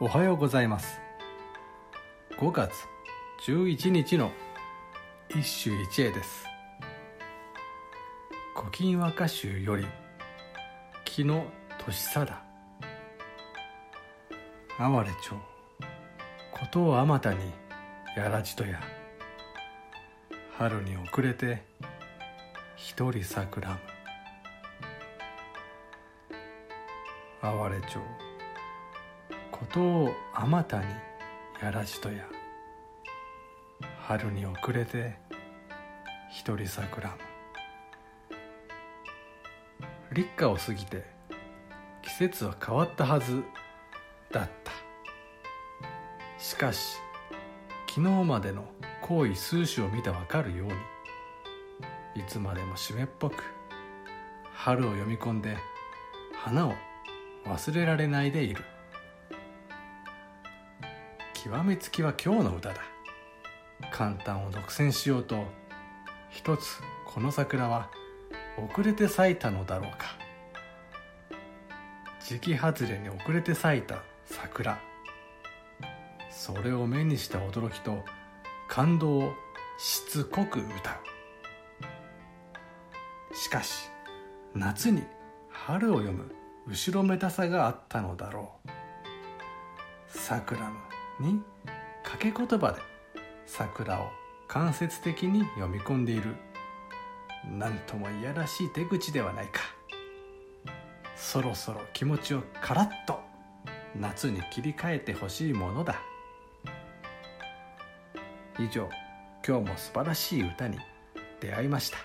おはようございます。5月11日の一首一会です「古今和歌集」より「木の年貞」「哀れ町ことをあまたにやらじとや。春に遅れて一人桜む」哀れ町ことをあまたにやらしとや。春に遅れて一人桜む立夏を過ぎて季節は変わったはずだった。しかし昨日までの行為数種を見てわかるようにいつまでも湿っぽく春を読み込んで花を忘れられないでいる。極めつきは今日の歌だ。簡単を独占しようと一つこの桜は遅れて咲いたのだろうか。時期外れに遅れて咲いた桜。それを目にした驚きと感動をしつこく歌う。しかし夏に春を読む後ろめたさがあったのだろう。桜のに掛け言葉で桜を間接的に読み込んでいる。なんともいやらしい手口ではないか。そろそろ気持ちをカラッと。夏に切り替えてほしいものだ。以上今日も素晴らしい歌に出会いました。